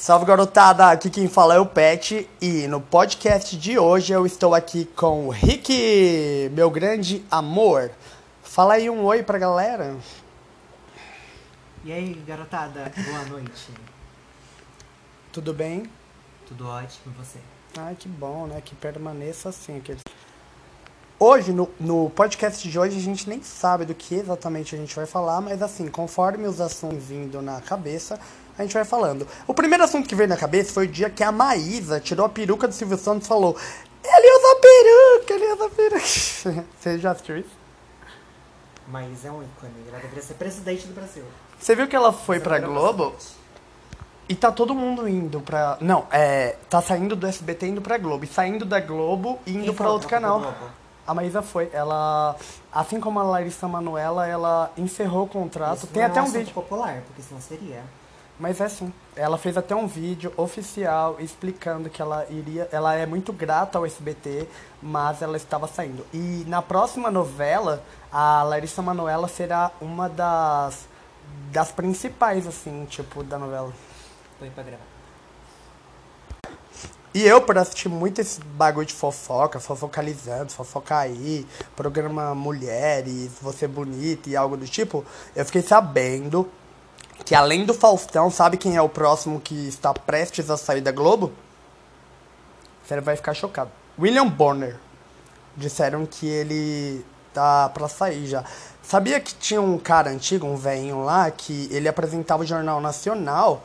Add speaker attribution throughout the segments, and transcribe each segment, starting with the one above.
Speaker 1: Salve garotada, aqui quem fala é o Pet e no podcast de hoje eu estou aqui com o Rick, meu grande amor. Fala aí um oi pra galera.
Speaker 2: E aí, garotada, boa noite.
Speaker 1: Tudo bem?
Speaker 2: Tudo ótimo e você?
Speaker 1: Ai, que bom, né? Que permaneça assim. Aqueles... Hoje, no, no podcast de hoje, a gente nem sabe do que exatamente a gente vai falar, mas assim, conforme os assuntos vindo na cabeça, a gente vai falando. O primeiro assunto que veio na cabeça foi o dia que a Maísa tirou a peruca do Silvio Santos e falou: Ele usa peruca, ele usa peruca. Você já assistiu isso?
Speaker 2: Mas é um ícone, ela deveria ser presidente do Brasil.
Speaker 1: Você viu que ela foi
Speaker 2: Essa
Speaker 1: pra
Speaker 2: é
Speaker 1: Globo?
Speaker 2: bastante.
Speaker 1: E tá todo mundo indo pra. Não, é. Tá saindo do SBT indo pra Globo. E saindo da Globo e indo
Speaker 2: Quem
Speaker 1: pra outro canal. A Maísa foi. Ela. Assim como a Larissa Manoela, ela encerrou o contrato.
Speaker 2: Isso
Speaker 1: Tem até
Speaker 2: é
Speaker 1: um vídeo.
Speaker 2: popular, porque senão seria.
Speaker 1: Mas é sim. Ela fez até um vídeo oficial explicando que ela iria. Ela é muito grata ao SBT, mas ela estava saindo. E na próxima novela, a Larissa Manoela será uma das. das principais, assim, tipo, da novela.
Speaker 2: Põe pra gravar.
Speaker 1: E eu, por assistir muito esse bagulho de fofoca, fofocalizando, fofoca aí, programa Mulheres, Você Bonita e algo do tipo, eu fiquei sabendo que além do Faustão, sabe quem é o próximo que está prestes a sair da Globo? Você vai ficar chocado. William Bonner. Disseram que ele tá pra sair já. Sabia que tinha um cara antigo, um velhinho lá, que ele apresentava o Jornal Nacional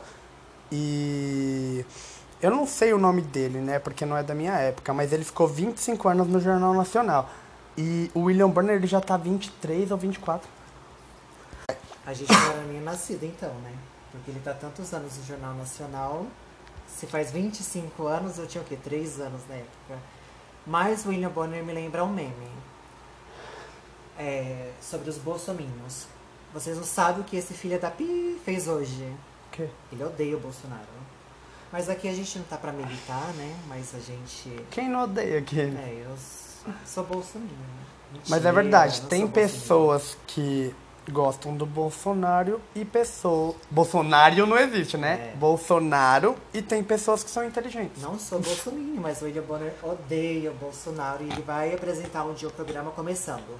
Speaker 1: e eu não sei o nome dele, né, porque não é da minha época, mas ele ficou 25 anos no Jornal Nacional. E o William Bonner ele já tá 23 ou 24.
Speaker 2: A gente não era nem nascido então, né? Porque ele tá tantos anos no Jornal Nacional. Se faz 25 anos, eu tinha o quê? 3 anos na época. Mas o William Bonner me lembra um meme. É, sobre os bolsominions. Vocês não sabem o que esse filho da pi fez hoje.
Speaker 1: O quê?
Speaker 2: Ele odeia o Bolsonaro. Mas aqui a gente não tá pra militar, né? Mas a gente.
Speaker 1: Quem não odeia aquele?
Speaker 2: É, eu sou bolsominion. né?
Speaker 1: Mas é verdade, tem pessoas que gostam do Bolsonaro e pessoas. Bolsonaro não existe, né?
Speaker 2: É.
Speaker 1: Bolsonaro e tem pessoas que são inteligentes.
Speaker 2: Não sou bolsominion, mas o William Bonner odeia o Bolsonaro e ele vai apresentar um dia o programa começando.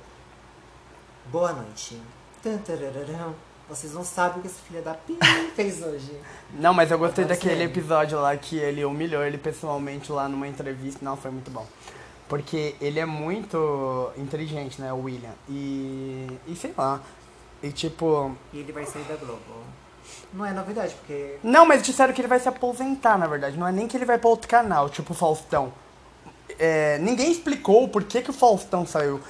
Speaker 2: Boa noite. Tan, tarararam. Vocês não sabem o que esse filho da pi fez hoje.
Speaker 1: Não, mas eu gostei
Speaker 2: Agora
Speaker 1: daquele episódio lá que ele humilhou ele pessoalmente lá numa entrevista. Não, foi muito bom. Porque ele é muito inteligente, né, o William. E. E sei lá. E tipo.
Speaker 2: E ele vai sair da Globo. Não é novidade, porque
Speaker 1: Não, mas disseram que ele vai se aposentar, na verdade. Não é nem que ele vai pra outro canal, tipo o Faustão. É, ninguém explicou por que, que o Faustão saiu.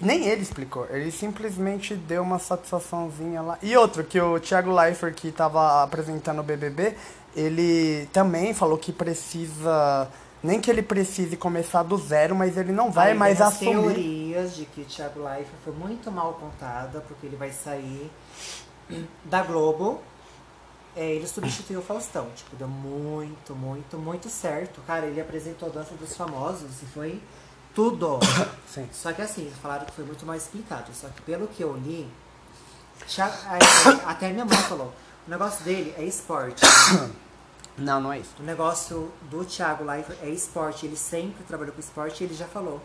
Speaker 1: Nem ele explicou. Ele simplesmente deu uma satisfaçãozinha lá. E outro, que o Thiago Leifert, que tava apresentando o BBB, ele também falou que precisa. Nem que ele precise começar do zero, mas ele não vai
Speaker 2: Aí
Speaker 1: mais assumir.
Speaker 2: teorias de que o Thiago Leifert foi muito mal contada, porque ele vai sair da Globo. É, ele substituiu o Faustão. Tipo, deu muito, muito, muito certo. Cara, ele apresentou a dança dos famosos e foi tudo.
Speaker 1: Sim.
Speaker 2: Só que assim, falaram que foi muito mal explicado. Só que pelo que eu li, Thiago- até minha mãe falou, o negócio dele é esporte.
Speaker 1: Não, não é isso.
Speaker 2: O negócio do Thiago Leifert é esporte. Ele sempre trabalhou com esporte e ele já falou.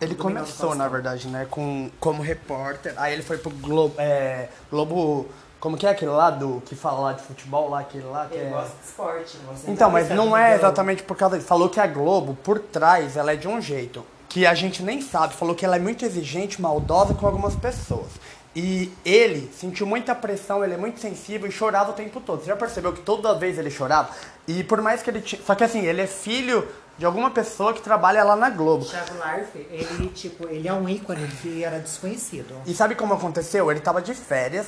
Speaker 1: Ele começou, na
Speaker 2: Faustão.
Speaker 1: verdade, né, com, como repórter. Aí ele foi pro Globo. É, Globo. Como que é aquele lá do que fala lá de futebol lá, aquele lá que
Speaker 2: Ele
Speaker 1: é.
Speaker 2: gosta de esporte. de
Speaker 1: Então, mas não é exatamente por causa disso. Falou que a Globo, por trás, ela é de um jeito. Que a gente nem sabe. Falou que ela é muito exigente, maldosa com algumas pessoas. E ele sentiu muita pressão, ele é muito sensível e chorava o tempo todo. Você já percebeu que toda vez ele chorava? E por mais que ele tinha. Só que assim, ele é filho de alguma pessoa que trabalha lá na Globo.
Speaker 2: O Thiago Leifert, ele, tipo, ele é um ícone que era desconhecido.
Speaker 1: E sabe como aconteceu? Ele tava de férias.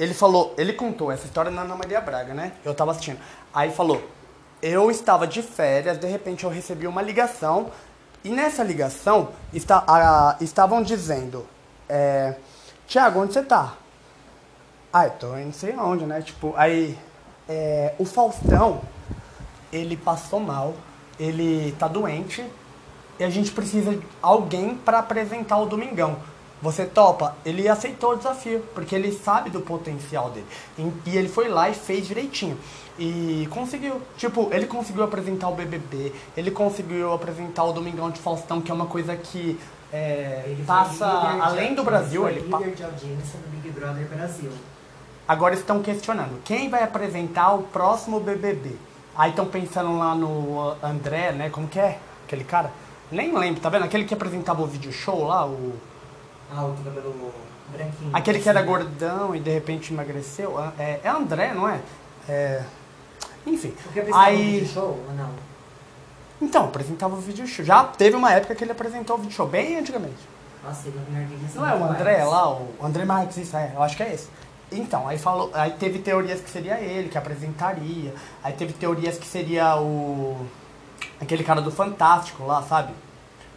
Speaker 1: Ele falou, ele contou essa história na Ana Maria Braga, né? Eu tava assistindo. Aí falou: Eu estava de férias, de repente eu recebi uma ligação. E nessa ligação está, a- estavam dizendo: é, Tiago, onde você tá? Ah, eu tô não sei aonde, né? Tipo, aí é, o Faustão, ele passou mal, ele tá doente e a gente precisa de alguém pra apresentar o Domingão. Você topa? Ele aceitou o desafio, porque ele sabe do potencial dele. E ele foi lá e fez direitinho. E conseguiu. Tipo, ele conseguiu apresentar o BBB, ele conseguiu apresentar o Domingão de Faustão, que é uma coisa que é, passa além do Brasil.
Speaker 2: Ele
Speaker 1: pa-
Speaker 2: líder de audiência no Big Brother Brasil.
Speaker 1: Agora estão questionando quem vai apresentar o próximo BBB. Aí estão pensando lá no André, né? Como que é? Aquele cara? Nem lembro, tá vendo? Aquele que apresentava o vídeo show lá, o.
Speaker 2: Ah, o cabelo branquinho.
Speaker 1: Aquele que era gordão e de repente emagreceu. É, é André, não é? É. Enfim.
Speaker 2: Porque
Speaker 1: Aí.
Speaker 2: vídeo show ou não?
Speaker 1: Então, apresentava o vídeo show. Já teve uma época que ele apresentou o vídeo show, bem antigamente.
Speaker 2: Nossa, ele é dele.
Speaker 1: Não é o André lá, o André Marques, isso é, eu acho que é esse. Então, aí falou, aí teve teorias que seria ele que apresentaria. Aí teve teorias que seria o aquele cara do Fantástico lá, sabe?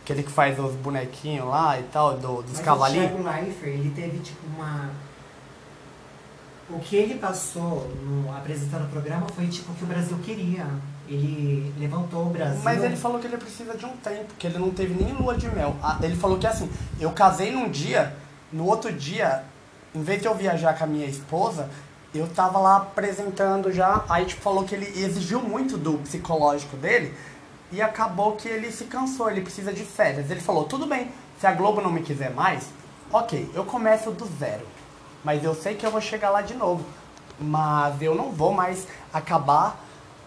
Speaker 1: Aquele que faz os bonequinhos lá e tal, do- dos
Speaker 2: Mas
Speaker 1: cavalinhos.
Speaker 2: O Thiago Leifert, ele teve tipo uma. O que ele passou no, apresentando o programa foi tipo o que o Brasil queria. Ele levantou o Brasil.
Speaker 1: Mas ele falou que ele precisa de um tempo, que ele não teve nem lua de mel. Ah, Ele falou que assim, eu casei num dia, no outro dia, em vez de eu viajar com a minha esposa, eu tava lá apresentando já, aí tipo falou que ele exigiu muito do psicológico dele e acabou que ele se cansou, ele precisa de férias. Ele falou, tudo bem, se a Globo não me quiser mais, ok, eu começo do zero. Mas eu sei que eu vou chegar lá de novo. Mas eu não vou mais acabar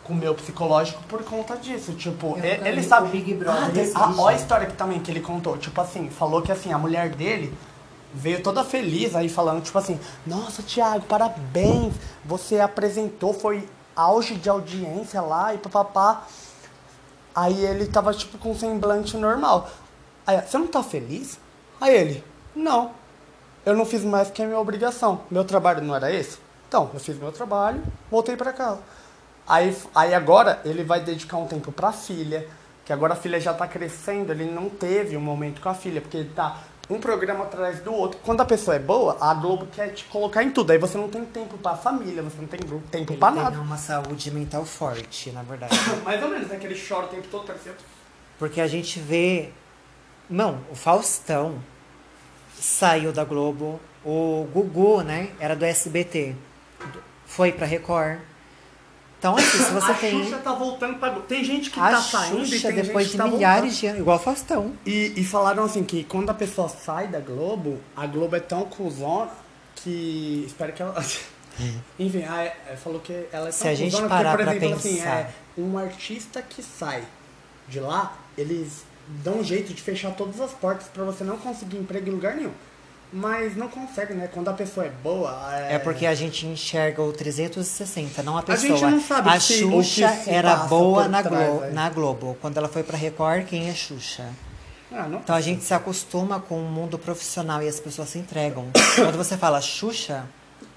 Speaker 1: com o meu psicológico por conta disso. Tipo,
Speaker 2: Eu
Speaker 1: ele, ele sabe.
Speaker 2: o Big Brother
Speaker 1: Ah, ah, olha a história que também que ele contou. Tipo assim, falou que assim, a mulher dele veio toda feliz aí falando, tipo assim, nossa, Thiago, parabéns, você apresentou, foi auge de audiência lá e papapá. Aí ele tava, tipo, com um semblante normal. Aí, você não tá feliz? Aí ele, não. Eu não fiz mais que a minha obrigação. Meu trabalho não era esse? Então, eu fiz meu trabalho, voltei pra casa. Aí, aí agora ele vai dedicar um tempo pra filha, que agora a filha já tá crescendo, ele não teve um momento com a filha, porque ele tá um programa atrás do outro. Quando a pessoa é boa, a Globo quer te colocar em tudo. Aí você não tem tempo pra família, você não tem tempo
Speaker 2: Ele
Speaker 1: pra
Speaker 2: teve
Speaker 1: nada.
Speaker 2: uma saúde mental forte, na verdade.
Speaker 1: Mais ou menos, né? Que ele chora o tempo todo, parecendo.
Speaker 2: Porque a gente vê. Não, o Faustão saiu da Globo. O Gugu, né? Era do SBT. Foi pra Record. Então, assim, se você
Speaker 1: a
Speaker 2: tem.
Speaker 1: Xuxa tá voltando pra Globo. Tem gente que
Speaker 2: A
Speaker 1: tá saindo e tem
Speaker 2: depois
Speaker 1: gente
Speaker 2: de
Speaker 1: tá
Speaker 2: milhares
Speaker 1: voltando.
Speaker 2: de anos, igual Faustão.
Speaker 1: E, e falaram assim que quando a pessoa sai da Globo, a Globo é tão cuzona que. Espero que ela. Enfim, a, a- falou que ela é tão
Speaker 2: Se a gente
Speaker 1: cuzona
Speaker 2: parar
Speaker 1: porque, por exemplo, assim,
Speaker 2: pensar.
Speaker 1: é, um artista que sai de lá, eles dão um jeito de fechar todas as portas pra você não conseguir emprego em lugar nenhum. Mas não consegue, né? Quando a pessoa é boa. É,
Speaker 2: É porque a gente enxerga o 360, não a pessoa.
Speaker 1: gente não sabe
Speaker 2: a
Speaker 1: se-
Speaker 2: Xuxa
Speaker 1: se
Speaker 2: era boa na,
Speaker 1: trás,
Speaker 2: Glo
Speaker 1: né?
Speaker 2: na Globo. Quando ela foi pra Record, quem é Xuxa?
Speaker 1: Ah,
Speaker 2: Então a gente se acostuma com o mundo profissional e as pessoas se entregam. Quando você fala Xuxa,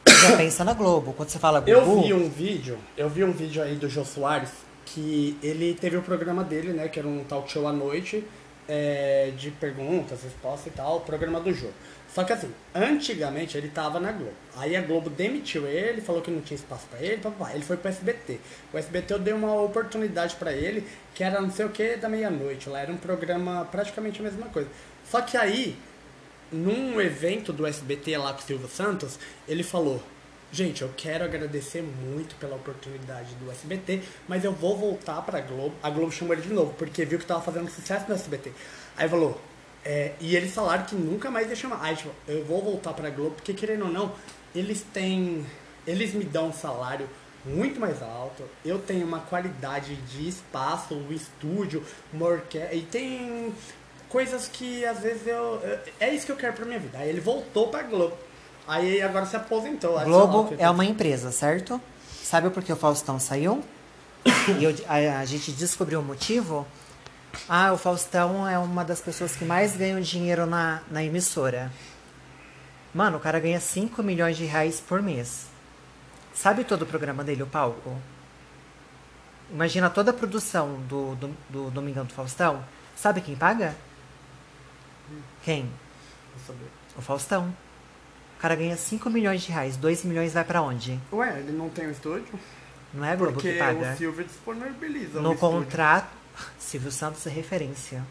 Speaker 2: já pensa na Globo. Quando você fala Gugu,
Speaker 1: Eu vi um vídeo, eu vi um vídeo aí do Jô Soares, que ele teve o programa dele, né, que era um talk show à noite, é, de perguntas, respostas e tal, o programa do Jô. Só que assim, antigamente ele tava na Globo. Aí a Globo demitiu ele, falou que não tinha espaço pra ele, papá. Ele foi pro SBT. O SBT deu uma oportunidade pra ele, que era não sei o que da meia-noite. Lá era um programa praticamente a mesma coisa. Só que aí, num evento do SBT lá com o Silvio Santos, ele falou: Gente, eu quero agradecer muito pela oportunidade do SBT, mas eu vou voltar pra Globo. A Globo chamou ele de novo, porque viu que tava fazendo sucesso no SBT. Aí falou, é, e eles falaram que nunca mais ia chamar. Aí, tipo, eu vou voltar pra Globo, porque querendo ou não, eles têm. Eles me dão um salário muito mais alto. Eu tenho uma qualidade de espaço, um estúdio, uma orquestra. E tem coisas que às vezes eu. É isso que eu quero pra minha vida. Aí ele voltou pra Globo. Aí agora se aposentou.
Speaker 2: Globo
Speaker 1: o
Speaker 2: é uma empresa, certo? Sabe por que o Faustão saiu? E eu- a, a gente descobriu o motivo. Ah, o Faustão é uma das pessoas que mais ganham dinheiro na, na emissora. Mano, o cara ganha 5 milhões de reais por mês. Sabe todo o programa dele, o palco? Imagina toda a produção do, do, do Domingão do Faustão. Sabe quem paga? Quem?
Speaker 1: Vou saber.
Speaker 2: O Faustão. O cara ganha 5 milhões de reais. 2 milhões vai pra onde?
Speaker 1: Ué, ele não tem um estúdio?
Speaker 2: Não é a Globo
Speaker 1: Porque
Speaker 2: que paga.
Speaker 1: o Silvio disponibiliza
Speaker 2: No
Speaker 1: estúdio.
Speaker 2: contrato, Silvio Santos é referência.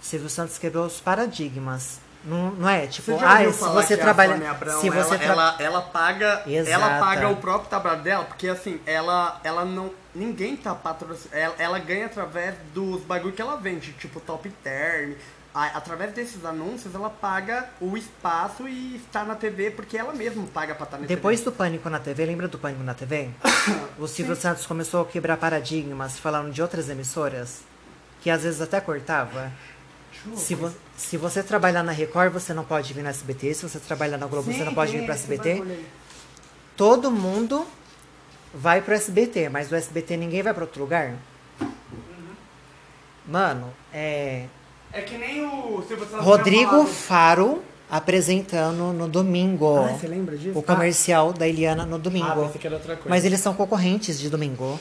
Speaker 2: Silvio Santos quebrou os paradigmas. Não, não é? Tipo,
Speaker 1: Você
Speaker 2: ah, se você trabalha.
Speaker 1: Abrão,
Speaker 2: se você
Speaker 1: ela,
Speaker 2: tra-
Speaker 1: ela, ela paga ela
Speaker 2: Exata.
Speaker 1: paga o próprio trabalho dela, porque assim, ela, ela não. Ninguém tá patrocinando. Ela, ela ganha através dos bagulho que ela vende, tipo top term. Através desses anúncios, ela paga o espaço e está na TV porque ela mesma paga pra estar na
Speaker 2: Depois
Speaker 1: TV.
Speaker 2: do Pânico na TV, lembra do Pânico na TV? o Silvio Santos começou a quebrar paradigmas falando de outras emissoras, que às vezes até cortava. Se, vo- se você trabalhar na Record, você não pode vir na SBT. Se você trabalhar na Globo, você não pode vir pra SBT. Todo mundo vai pro SBT, mas do SBT ninguém vai pra outro lugar. Mano, é.
Speaker 1: É que nem o Silvio Santos
Speaker 2: Rodrigo. Faro apresentando no domingo.
Speaker 1: Ah, você lembra disso?
Speaker 2: O comercial da Eliana no
Speaker 1: Ah,
Speaker 2: domingo.
Speaker 1: pensei que era outra coisa.
Speaker 2: Mas eles são concorrentes de domingo.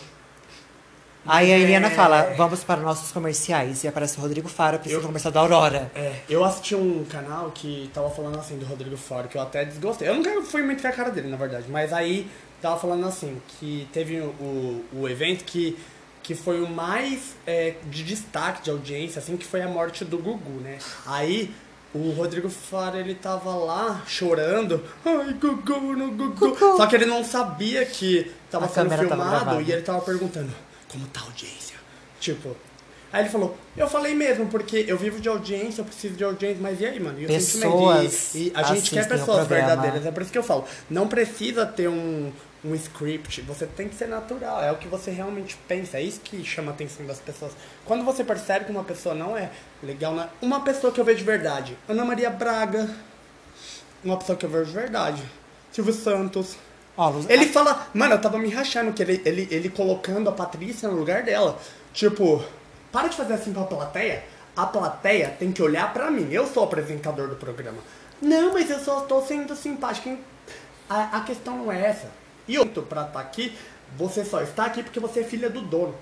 Speaker 2: Aí a Eliana
Speaker 1: é-
Speaker 2: fala, vamos para nossos comerciais. E aparece o Rodrigo Faro apresentando o comercial da Aurora.
Speaker 1: É, eu assisti um canal que tava falando assim do Rodrigo Faro, que eu até desgostei. Eu nunca fui muito com a cara dele, na verdade. Mas aí tava falando assim, que teve o, o evento que, que foi o mais é, de destaque de audiência, assim, que foi a morte do Gugu, né? Aí o Rodrigo Faro, ele tava lá chorando. Ai, Gugu, no Gugu.
Speaker 2: Gugu.
Speaker 1: Só que ele não sabia que tava
Speaker 2: A
Speaker 1: sendo
Speaker 2: tava
Speaker 1: filmado
Speaker 2: gravada.
Speaker 1: e ele tava perguntando, como tá a audiência? Tipo, Aí ele falou, eu falei mesmo, porque eu vivo de audiência, eu preciso de audiência, mas e aí, mano? E o
Speaker 2: Pessoas
Speaker 1: sentimento? E, e a gente quer pessoas verdadeiras, é por isso que eu falo. Não precisa ter um, um script, você tem que ser natural, é o que você realmente pensa, é isso que chama a atenção das pessoas. Quando você percebe que uma pessoa não é legal, né? uma pessoa que eu vejo de verdade, Ana Maria Braga, uma pessoa que eu vejo de verdade, Silvio Santos. Ele fala, mano, eu tava me rachando que ele, ele, ele colocando a Patrícia no lugar dela. Tipo, para de fazer assim pra plateia. A plateia tem que olhar pra mim. Eu sou o apresentador do programa. Não, mas eu só tô sendo simpático. A, a questão não é essa. E eu, pra estar aqui, você só está aqui porque você é filha do dono.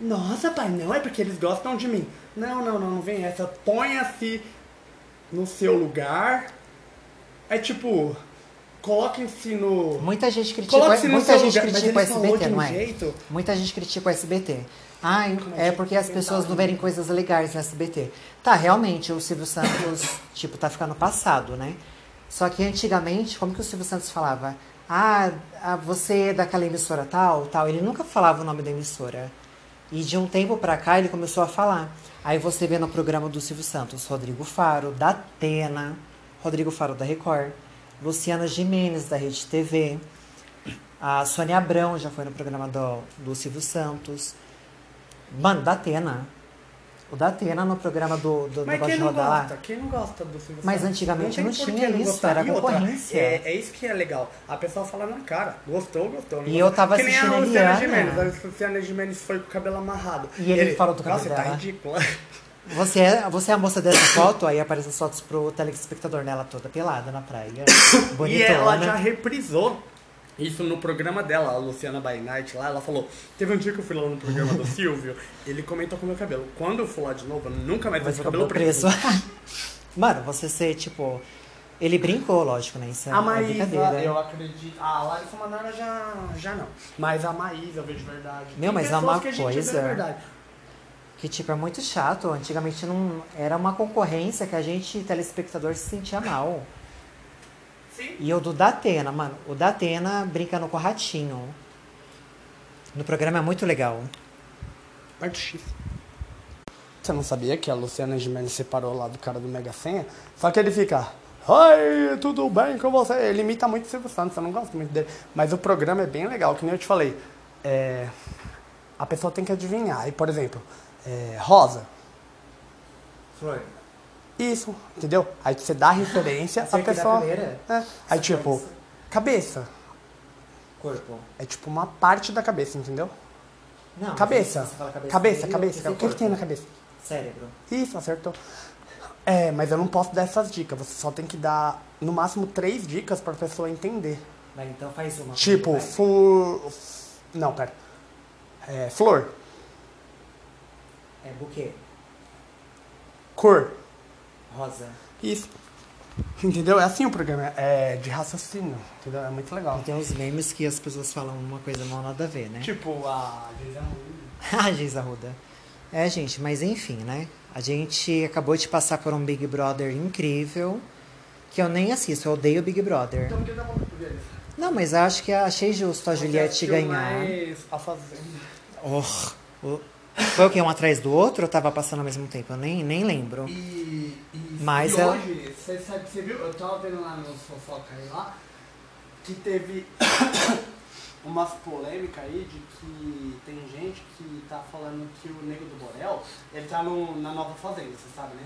Speaker 1: Nossa, pai, não é porque eles gostam de mim. Não, não, não, não vem essa. Ponha-se no seu lugar. É tipo, coloquem-se no.
Speaker 2: Muita gente critica, muita gente
Speaker 1: lugar,
Speaker 2: critica o SBT, não é?
Speaker 1: jeito.
Speaker 2: Muita gente critica o SBT. Ai,
Speaker 1: Como
Speaker 2: é
Speaker 1: é
Speaker 2: porque as pessoas não verem coisas legais no SBT. Tá, realmente, o Silvio Santos, tipo, tá ficando passado, né? Só que antigamente, como que o Silvio Santos falava? Ah, ah, você é daquela emissora tal, tal. Ele nunca falava o nome da emissora. E de um tempo pra cá ele começou a falar. Aí você vê no programa do Silvio Santos, Rodrigo Faro, da Atena, Rodrigo Faro da Record, Luciana Jimenez da Rede TV, a Sônia Abrão já foi no programa do, do Silvio Santos. Mano, da Atena. O da Atena no programa do, do
Speaker 1: Mas
Speaker 2: negócio
Speaker 1: quem
Speaker 2: de
Speaker 1: não
Speaker 2: rodar
Speaker 1: gosta? Quem não gosta do Silvio
Speaker 2: Mas antigamente não
Speaker 1: por
Speaker 2: tinha
Speaker 1: que
Speaker 2: isso, era concorrência.
Speaker 1: É, é isso que é legal. A pessoa fala na cara. Gostou, gostou. não
Speaker 2: E eu tava
Speaker 1: que nem
Speaker 2: assistindo
Speaker 1: a Luciana. Gimenez. A Luciana Gimenez foi com o cabelo amarrado.
Speaker 2: E ele falou do
Speaker 1: Nossa,
Speaker 2: cabelo
Speaker 1: tá
Speaker 2: dela.
Speaker 1: ridícula.
Speaker 2: Você é, você é a moça dessa foto, aí aparecem as fotos pro telespectador dela toda pelada na praia.
Speaker 1: E ela já
Speaker 2: Bonitona.
Speaker 1: reprisou isso no programa dela, a Luciana by Night lá. Ela falou: Teve um dia que eu fui lá no programa do Silvio, ele comentou com o meu cabelo. Quando eu for lá de novo, eu nunca mais vou ter
Speaker 2: o
Speaker 1: cabelo preso.
Speaker 2: preso. Mano, você ser, tipo. Ele brincou, lógico, né? Isso é
Speaker 1: A Maísa,
Speaker 2: brincadeira.
Speaker 1: eu acredito. A Larissa Manoela já, já não. Mas a Maísa eu vejo de verdade.
Speaker 2: Meu,
Speaker 1: Tem
Speaker 2: mas é uma
Speaker 1: que
Speaker 2: coisa-. Que, tipo, é muito chato. Antigamente não era uma concorrência que a gente, telespectador, se sentia mal.
Speaker 1: Sim.
Speaker 2: E o do Datena, mano. O Datena brincando com o ratinho. No programa é muito legal.
Speaker 1: Parte X. Você não sabia que a Luciana Gimenez separou lá do cara do Mega Senha? Só que ele fica. Oi, tudo bem com você? Ele imita muito o Silvio Santos, eu não gosto muito dele. Mas o programa é bem legal, que nem eu te falei. É, a pessoa tem que adivinhar. E, por exemplo, é, rosa.
Speaker 2: Flor.
Speaker 1: Isso, entendeu? Aí você dá referência, a
Speaker 2: da
Speaker 1: pessoa.
Speaker 2: primeira?
Speaker 1: É. Aí tipo, cabeça.
Speaker 2: Corpo.
Speaker 1: É tipo uma parte da cabeça, entendeu?
Speaker 2: Não,
Speaker 1: Cabeça.
Speaker 2: cabeça.
Speaker 1: Cabeça, cabeça. O que, que tem na cabeça?
Speaker 2: Cérebro.
Speaker 1: Isso, acertou. É, mas eu não posso dar essas dicas. Você só tem que dar, no máximo, três dicas pra pessoa entender.
Speaker 2: Vai, então faz uma.
Speaker 1: Tipo, flor. Não, pera. É, flor.
Speaker 2: É buquê.
Speaker 1: Cor.
Speaker 2: Rosa.
Speaker 1: Isso. Entendeu? É assim o programa. É de raciocínio. Entendeu? É muito legal.
Speaker 2: E tem uns memes que as pessoas falam uma coisa mal nada a ver, né?
Speaker 1: Tipo, a.
Speaker 2: Ah, Geisa Arruda. É, gente, mas enfim, né? A gente acabou de passar por um Big Brother incrível, que eu nem assisto, eu odeio Big Brother.
Speaker 1: Então, que?
Speaker 2: Não, mas acho que achei justo a Juliette ganhar.
Speaker 1: mais A Fazenda.
Speaker 2: Oh, oh. Foi o que? Um atrás do outro ou tava passando ao mesmo tempo? Eu nem, nem lembro.
Speaker 1: E,
Speaker 2: Mas
Speaker 1: e
Speaker 2: ela-
Speaker 1: hoje, você sabe, você viu? Eu tava vendo lá nos fofoca aí lá, que teve umas polêmicas aí de que tem gente que tá falando que o Nego do Borel, ele tá no, na nova fazenda, você sabe, né?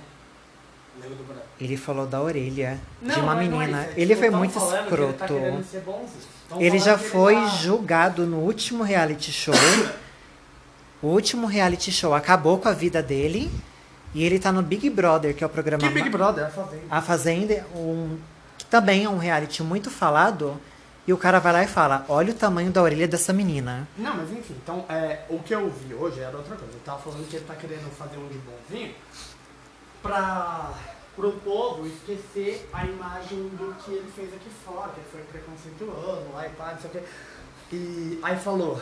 Speaker 1: O Nego do Borel.
Speaker 2: Ele falou da orelha de
Speaker 1: Não,
Speaker 2: uma
Speaker 1: não é
Speaker 2: menina.
Speaker 1: isso, é que
Speaker 2: ele
Speaker 1: eu
Speaker 2: foi muito
Speaker 1: que Ele, tá
Speaker 2: escroto.
Speaker 1: bonzinho.
Speaker 2: Ele já foi
Speaker 1: tá-
Speaker 2: julgado no último reality show. o último reality show acabou com a vida dele. E ele tá no Big Brother, que é o programa.
Speaker 1: Que Big Brother, a Fazenda.
Speaker 2: A Fazenda, um, que também é um reality muito falado. E o cara vai lá e fala: Olha o tamanho da orelha dessa menina.
Speaker 1: Não, mas enfim, então é, o que eu vi hoje era outra coisa. Eu tava falando que ele tá querendo fazer um de bonzinho pra pro povo esquecer a imagem do que ele fez aqui fora, que ele foi preconceituoso lá e pá, não sei o quê. E aí falou,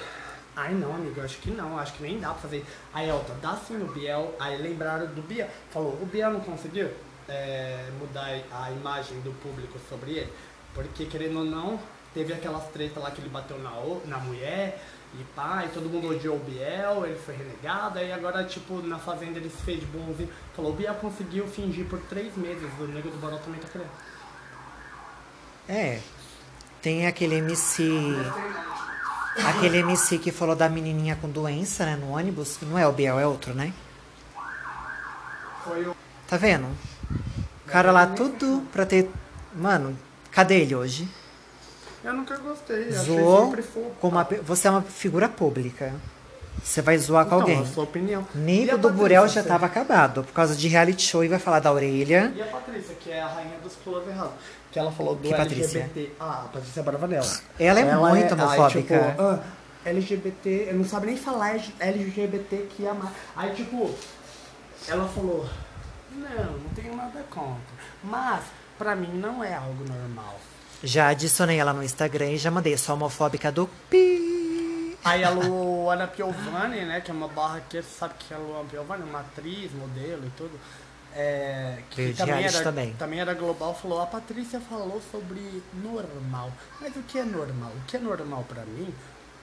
Speaker 1: ai não, amigo, eu acho que não, acho que nem dá pra fazer. Aí Elton, dá sim o Biel, aí lembraram do Biel, falou, o Biel não conseguiu é, mudar a imagem do público sobre ele, porque querendo ou não, teve aquelas tretas lá que ele bateu na, na mulher, e pá, e todo mundo odiou o Biel, ele foi renegado, aí agora, tipo, na Fazenda ele se fez de bonzinho. Falou, o Biel conseguiu fingir por três meses, o Nego do Boró também tá querendo.
Speaker 2: É. Tem aquele MC. Aquele MC que falou da menininha com doença, né, no ônibus. Não é o Biel, é outro, né?
Speaker 1: Foi o...
Speaker 2: Tá vendo? O cara lá, tudo pra ter. Mano, cadê ele hoje?
Speaker 1: Eu nunca gostei, achei
Speaker 2: Zoou
Speaker 1: sempre fofo.
Speaker 2: com uma. pe- Você é uma figura pública. Você vai zoar com
Speaker 1: Então,
Speaker 2: alguém.
Speaker 1: a sua opinião.
Speaker 2: Nível
Speaker 1: a
Speaker 2: do Burel já tava acabado. Por causa de reality show e vai falar da orelha.
Speaker 1: E a Patrícia, que é a rainha dos pulos errados. Que ela falou do
Speaker 2: Que Patrícia?
Speaker 1: LGBT. Ah, a Patrícia Bravanel.
Speaker 2: Ela é muito homofóbica.
Speaker 1: Aí, tipo, ah, LGBT, eu não sabe nem falar LGBT que ama. Aí, tipo, ela falou: Não, não tenho nada contra. Mas, pra mim, não é algo normal.
Speaker 2: Já adicionei ela no Instagram e já mandei. Sou homofóbica do pi.
Speaker 1: Aí a Luana Piovani, né, que é uma barra que você sabe que é a Luana Piovani, uma atriz, modelo e tudo. É, que também era,
Speaker 2: também.
Speaker 1: também era global, falou, a Patrícia falou sobre normal. Mas o que é normal? O que é normal pra mim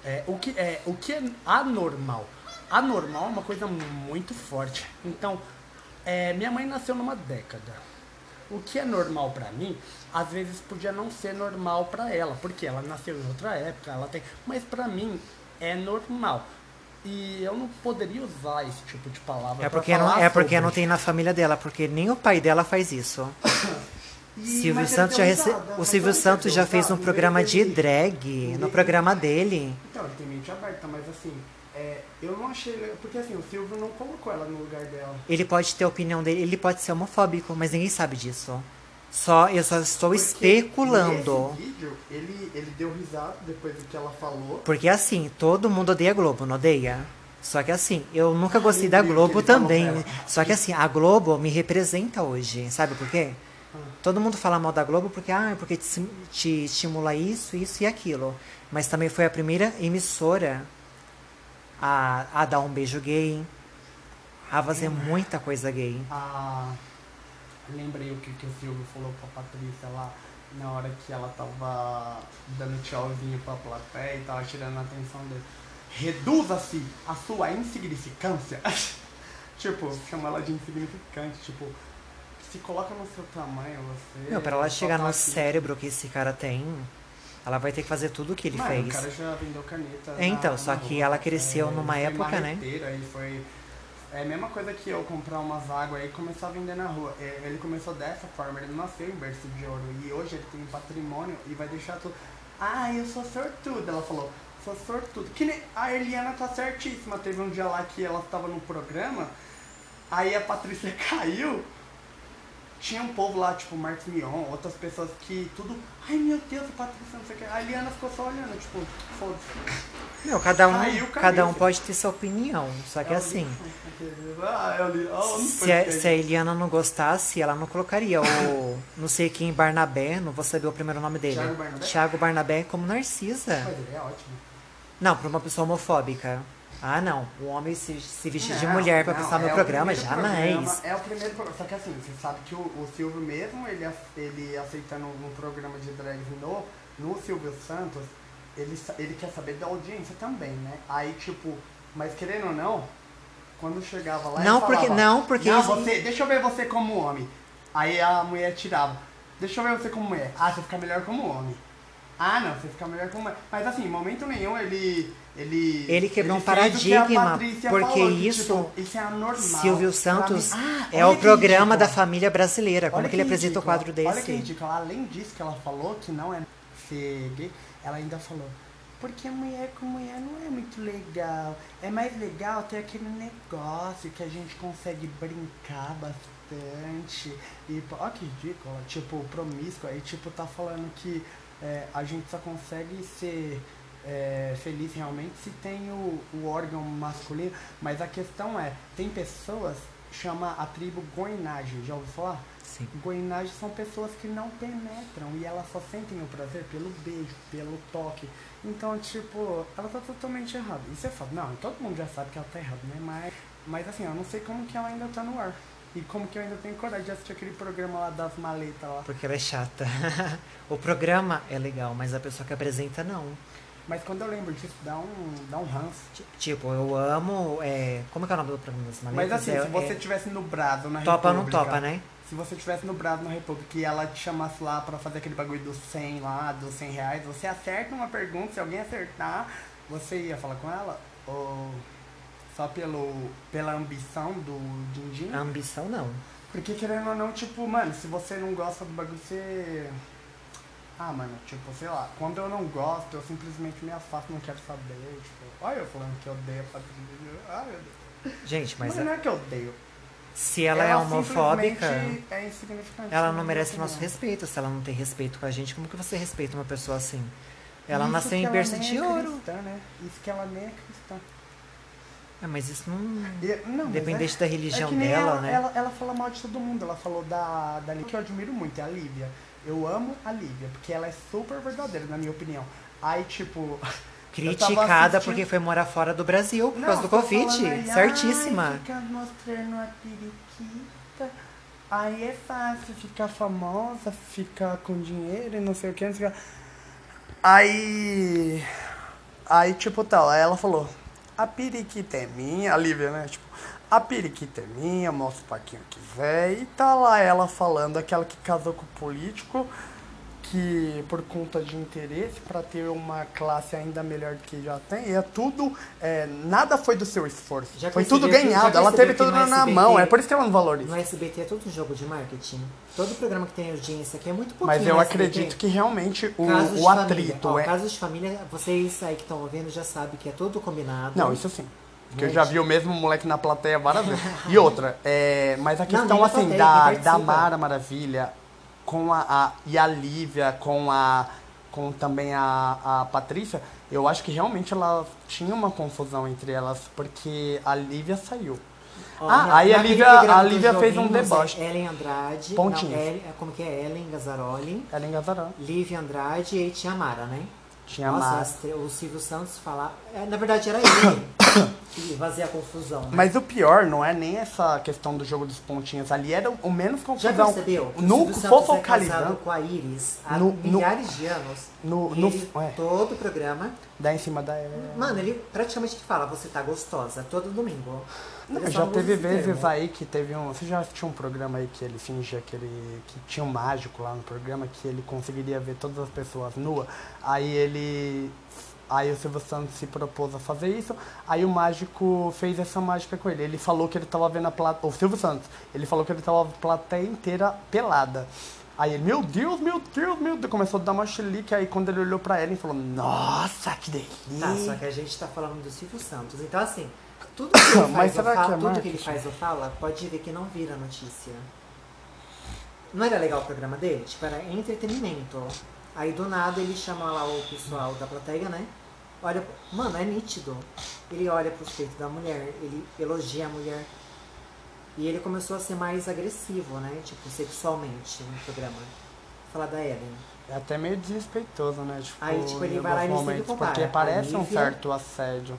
Speaker 1: é o que é o que é anormal. Anormal é uma coisa muito forte. Então, é, minha mãe nasceu numa década. O que é normal pra mim, às vezes podia não ser normal pra ela, porque ela nasceu em outra época, ela tem, mas pra mim é normal. E eu não poderia usar esse tipo de palavra
Speaker 2: É porque, não, é porque
Speaker 1: sobre.
Speaker 2: não tem na família dela, porque nem o pai dela faz isso.
Speaker 1: E-
Speaker 2: Silvio Santos já rece... O Silvio Santos já fez um programa de drag no programa dele.
Speaker 1: Então, ele tem mente aberta, mas assim, é, eu não achei porque assim, o Silvio não colocou ela no lugar dela.
Speaker 2: Ele pode ter a opinião dele, ele pode ser homofóbico, mas ninguém sabe disso. Só eu só estou
Speaker 1: Porque
Speaker 2: especulando.
Speaker 1: Nesse vídeo, ele, ele deu risada depois do que ela falou.
Speaker 2: Porque assim, todo mundo odeia a Globo, não odeia? Só que assim, eu nunca gostei da Globo também. Só que assim, a Globo me representa hoje. Sabe por quê?
Speaker 1: Ah.
Speaker 2: Todo mundo fala mal da Globo porque, ah, porque te, te estimula isso, isso e aquilo. Mas também foi a primeira emissora a, a dar um beijo gay, a fazer muita coisa gay.
Speaker 1: Ah, lembrei o que, que o Silvio falou pra Patrícia lá na hora que ela tava dando tchauzinho pra plateia e tava tirando a atenção dele. Reduza-se a sua insignificância. tipo, chama ela de insignificante, tipo, se coloca no seu tamanho, você.
Speaker 2: Meu, pra ela chegar
Speaker 1: tá
Speaker 2: no
Speaker 1: aqui.
Speaker 2: cérebro que esse cara tem, ela vai ter que fazer tudo o que ele
Speaker 1: Mano,
Speaker 2: fez.
Speaker 1: O cara já vendeu caneta.
Speaker 2: É, então,
Speaker 1: na-
Speaker 2: só
Speaker 1: na
Speaker 2: que
Speaker 1: rua.
Speaker 2: ela cresceu
Speaker 1: É,
Speaker 2: numa época, né?
Speaker 1: Aí foi. É a mesma coisa que eu comprar umas águas e começar a vender na rua. É, Ele começou dessa forma, ele nasceu em berço de ouro. E hoje ele tem um patrimônio e vai deixar tudo. Ah, eu sou sortuda, ela falou. Sou sortuda. Que nem a Eliana tá certíssima. Teve um dia lá que ela estava no programa, aí a Patrícia caiu. Tinha um povo lá, tipo, Marcos Mion, outras pessoas que tudo. Ai meu Deus, a Patrícia, não sei o que. A Eliana ficou só olhando, tipo, foda-se.
Speaker 2: Meu, cada um, cada um pode ter sua opinião. Só que
Speaker 1: Ela
Speaker 2: assim,
Speaker 1: Ah, li. Ah, foi
Speaker 2: se a, se a Eliana não gostasse, ela não colocaria o não sei quem Barnabé, não vou saber o primeiro nome dele.
Speaker 1: Thiago Barnabé?
Speaker 2: Thiago Barnabé como Narcisa.
Speaker 1: Mas ele é ótimo.
Speaker 2: Não, pra uma pessoa homofóbica. Ah, não. O homem se, se vestir de mulher pra
Speaker 1: não,
Speaker 2: passar no
Speaker 1: é o
Speaker 2: programa, jamais.
Speaker 1: programa- é o primeiro programa. Só que assim, você sabe que o, o Silvio mesmo, ele, ele aceitando um programa de drag no, no Silvio Santos, ele, ele quer saber da audiência também, né? Aí, tipo, mas querendo ou não, quando chegava lá.
Speaker 2: Não,
Speaker 1: ele
Speaker 2: porque-
Speaker 1: falava,
Speaker 2: não, porque
Speaker 1: Não, você, deixa eu ver você como homem. Aí a mulher tirava. Deixa eu ver você como mulher. Ah, você fica melhor como homem. Ah, não, você fica melhor como mulher. Mas assim, em momento nenhum ele. Ele,
Speaker 2: Ele quebrou um
Speaker 1: que a
Speaker 2: paradigma, porque
Speaker 1: falou,
Speaker 2: isso-
Speaker 1: tipo, isso é anormal.
Speaker 2: Silvio Santos
Speaker 1: Ah,
Speaker 2: é o programa da
Speaker 1: ridículo.
Speaker 2: família brasileira. Como
Speaker 1: Olha
Speaker 2: que ele apresenta o quadro desse?
Speaker 1: Olha que ridículo. Além disso que ela falou, que não é ser gay, ela ainda falou. Porque mulher com mulher não é muito legal. É mais legal ter aquele negócio que a gente consegue brincar bastante. E, olha que ridículo. Tipo, promíscua. Aí, tipo, tá falando que é, a gente só consegue ser é, feliz realmente se tem o, o órgão masculino. Mas a questão é, tem pessoas, chama a tribo Goinage, já ouviu falar?
Speaker 2: Sim.
Speaker 1: Goinage são pessoas que não penetram e elas só sentem o prazer pelo beijo, pelo toque. Então, tipo, ela tá totalmente errada. Isso é fato. Não, todo mundo já sabe que ela tá errada, né? Mas, mas assim, eu não sei como que ela ainda tá no ar. E como que eu ainda tenho coragem de assistir aquele programa lá das maletas lá.
Speaker 2: Porque ela é chata. o programa é legal, mas a pessoa que apresenta não.
Speaker 1: Mas quando eu lembro disso, dá um, dá um ranço.
Speaker 2: Ti- Tipo, eu amo. É... Como é que é o nome do programa das
Speaker 1: Mas
Speaker 2: maletas?
Speaker 1: assim,
Speaker 2: É-
Speaker 1: se você
Speaker 2: é
Speaker 1: tivesse no Brado na
Speaker 2: Topa ou não
Speaker 1: República,
Speaker 2: topa, né?
Speaker 1: Se você tivesse no Brado na República e ela te chamasse lá pra fazer aquele bagulho dos 100 lá, dos 100 reais, você acerta uma pergunta, se alguém acertar, você ia falar com ela? Ou só pelo, pela ambição do din-din?
Speaker 2: A ambição não.
Speaker 1: Porque querendo ou não, tipo, mano, se você não gosta do bagulho, você... Ah, mano, tipo, sei lá, quando eu não gosto, eu simplesmente me afasto, não quero saber, tipo... Olha eu falando que eu odeio a Patrícia. Ai, meu Deus.
Speaker 2: Gente, mas
Speaker 1: Mas não é que eu odeio.
Speaker 2: se ela, é homofóbica,
Speaker 1: simplesmente É insignificante.
Speaker 2: ela
Speaker 1: na
Speaker 2: não merece
Speaker 1: opinião.
Speaker 2: nosso respeito. Se ela não tem respeito com a gente, como que você respeita uma pessoa assim? Ela
Speaker 1: Isso
Speaker 2: nasceu em
Speaker 1: ela
Speaker 2: berço de
Speaker 1: é
Speaker 2: ouro.
Speaker 1: Cristã, né? Isso que ela nem é cristã.
Speaker 2: É, mas isso não.
Speaker 1: E- não,
Speaker 2: Independente
Speaker 1: é-
Speaker 2: da
Speaker 1: é
Speaker 2: religião
Speaker 1: nem
Speaker 2: dela,
Speaker 1: ela,
Speaker 2: né?
Speaker 1: Ela, ela fala mal de todo mundo. Ela falou da, da que eu admiro muito, é a Lívia. Eu amo a Lívia, porque ela é super verdadeira, na minha opinião. Aí, tipo.
Speaker 2: Criticada
Speaker 1: assistindo-
Speaker 2: porque foi morar fora do Brasil por
Speaker 1: Não,
Speaker 2: causa do Covid.
Speaker 1: aí,
Speaker 2: Certíssima.
Speaker 1: Fica mostrando a periquita. Aí é fácil ficar famosa, ficar com dinheiro e não sei o que, não sei o que. Aí. Aí, tipo, tal, aí ela falou: a periquita é minha, a Lívia, né? Tipo, a periquita é minha, mostra pra quem eu quiser. E tá lá ela falando, aquela que casou com o político, que por conta de interesse, pra ter uma classe ainda melhor do que já tem, e é tudo. é, nada foi do seu esforço.
Speaker 2: Já
Speaker 1: foi tudo
Speaker 2: que-
Speaker 1: ganhado, ela teve tudo
Speaker 2: que no
Speaker 1: na
Speaker 2: SBT
Speaker 1: mão, é por isso que ela não valoriza.
Speaker 2: No SBT é todo um jogo de marketing. Todo programa que tem audiência aqui é muito pouquinho.
Speaker 1: Mas eu acredito que realmente o,
Speaker 2: Casos
Speaker 1: o
Speaker 2: família.
Speaker 1: atrito
Speaker 2: Ó,
Speaker 1: é.
Speaker 2: Casos de família, vocês aí que estão ouvindo já sabem que é tudo combinado.
Speaker 1: Não, isso sim. Porque eu já vi o mesmo moleque na plateia várias vezes. E outra, é, mas a
Speaker 2: Não,
Speaker 1: questão
Speaker 2: na
Speaker 1: assim,
Speaker 2: plateia,
Speaker 1: da, da. Mara Maravilha com a, a- e a Lívia, com a com também a, a Patrícia, eu acho que realmente ela tinha uma confusão entre elas, porque a Lívia saiu.
Speaker 2: Ó,
Speaker 1: Ah,
Speaker 2: na-
Speaker 1: aí a Lívia- a Lívia fez um deboche.
Speaker 2: é Ellen Andrade.
Speaker 1: Pontinhos.
Speaker 2: Não, Ellen- é, como que é? Ellen Gazzaroli,
Speaker 1: Ela engasarão.
Speaker 2: Lívia Andrade e aí tinha a Mara, né?
Speaker 1: Tinha
Speaker 2: Nossa,
Speaker 1: Mara.
Speaker 2: as tre- o Silvio Santos falar. é, na verdade era ele que fazia a confusão. Né?
Speaker 1: Mas o pior não é nem essa questão do jogo dos pontinhos. Ali era o menos
Speaker 2: Já
Speaker 1: confusão.
Speaker 2: percebeu? que o
Speaker 1: No
Speaker 2: Silvio Santos é
Speaker 1: fofocalizando,
Speaker 2: com a Iris há
Speaker 1: No- no-
Speaker 2: milhares de anos.
Speaker 1: no,
Speaker 2: E
Speaker 1: no,
Speaker 2: ele,
Speaker 1: é,
Speaker 2: todo o programa.
Speaker 1: dá em cima da.
Speaker 2: Mano, ele praticamente fala, você tá gostosa, todo domingo.
Speaker 1: Não, já teve
Speaker 2: esse
Speaker 1: vezes aí que teve um. Você já assistiu um programa aí que ele fingia que ele. que tinha um mágico lá no programa, que ele conseguiria ver todas as pessoas nuas. Aí ele. Aí o Silvio Santos se propôs a fazer isso. Aí o mágico fez essa mágica com ele. Ele falou que ele tava vendo a plateia. O Silvio Santos, ele falou que ele tava a plateia inteira pelada. Aí ele, meu Deus, meu Deus, meu Deus, começou a dar uma chilique. Aí quando ele olhou pra ela, ele falou, nossa, que delícia.
Speaker 2: Tá, só que a gente tá falando do Silvio Santos. Então, assim, tudo que ele faz,
Speaker 1: Mas
Speaker 2: ou
Speaker 1: será
Speaker 2: fala,
Speaker 1: que é
Speaker 2: tudo que ele faz ou fala, pode ver que não vira notícia. Não era legal o programa dele? Tipo, era entretenimento. Aí do nada ele chama lá o pessoal da plateia, né? Olha, mano, é nítido. Ele olha pros peitos da mulher, ele elogia a mulher. E ele começou a ser mais agressivo, né? Tipo, sexualmente no programa. Falar da Ellen.
Speaker 1: É até meio desrespeitoso, né? Tipo,
Speaker 2: Aí, tipo, ele vai lá e ele sempre compara.
Speaker 1: Porque parece um certo assédio.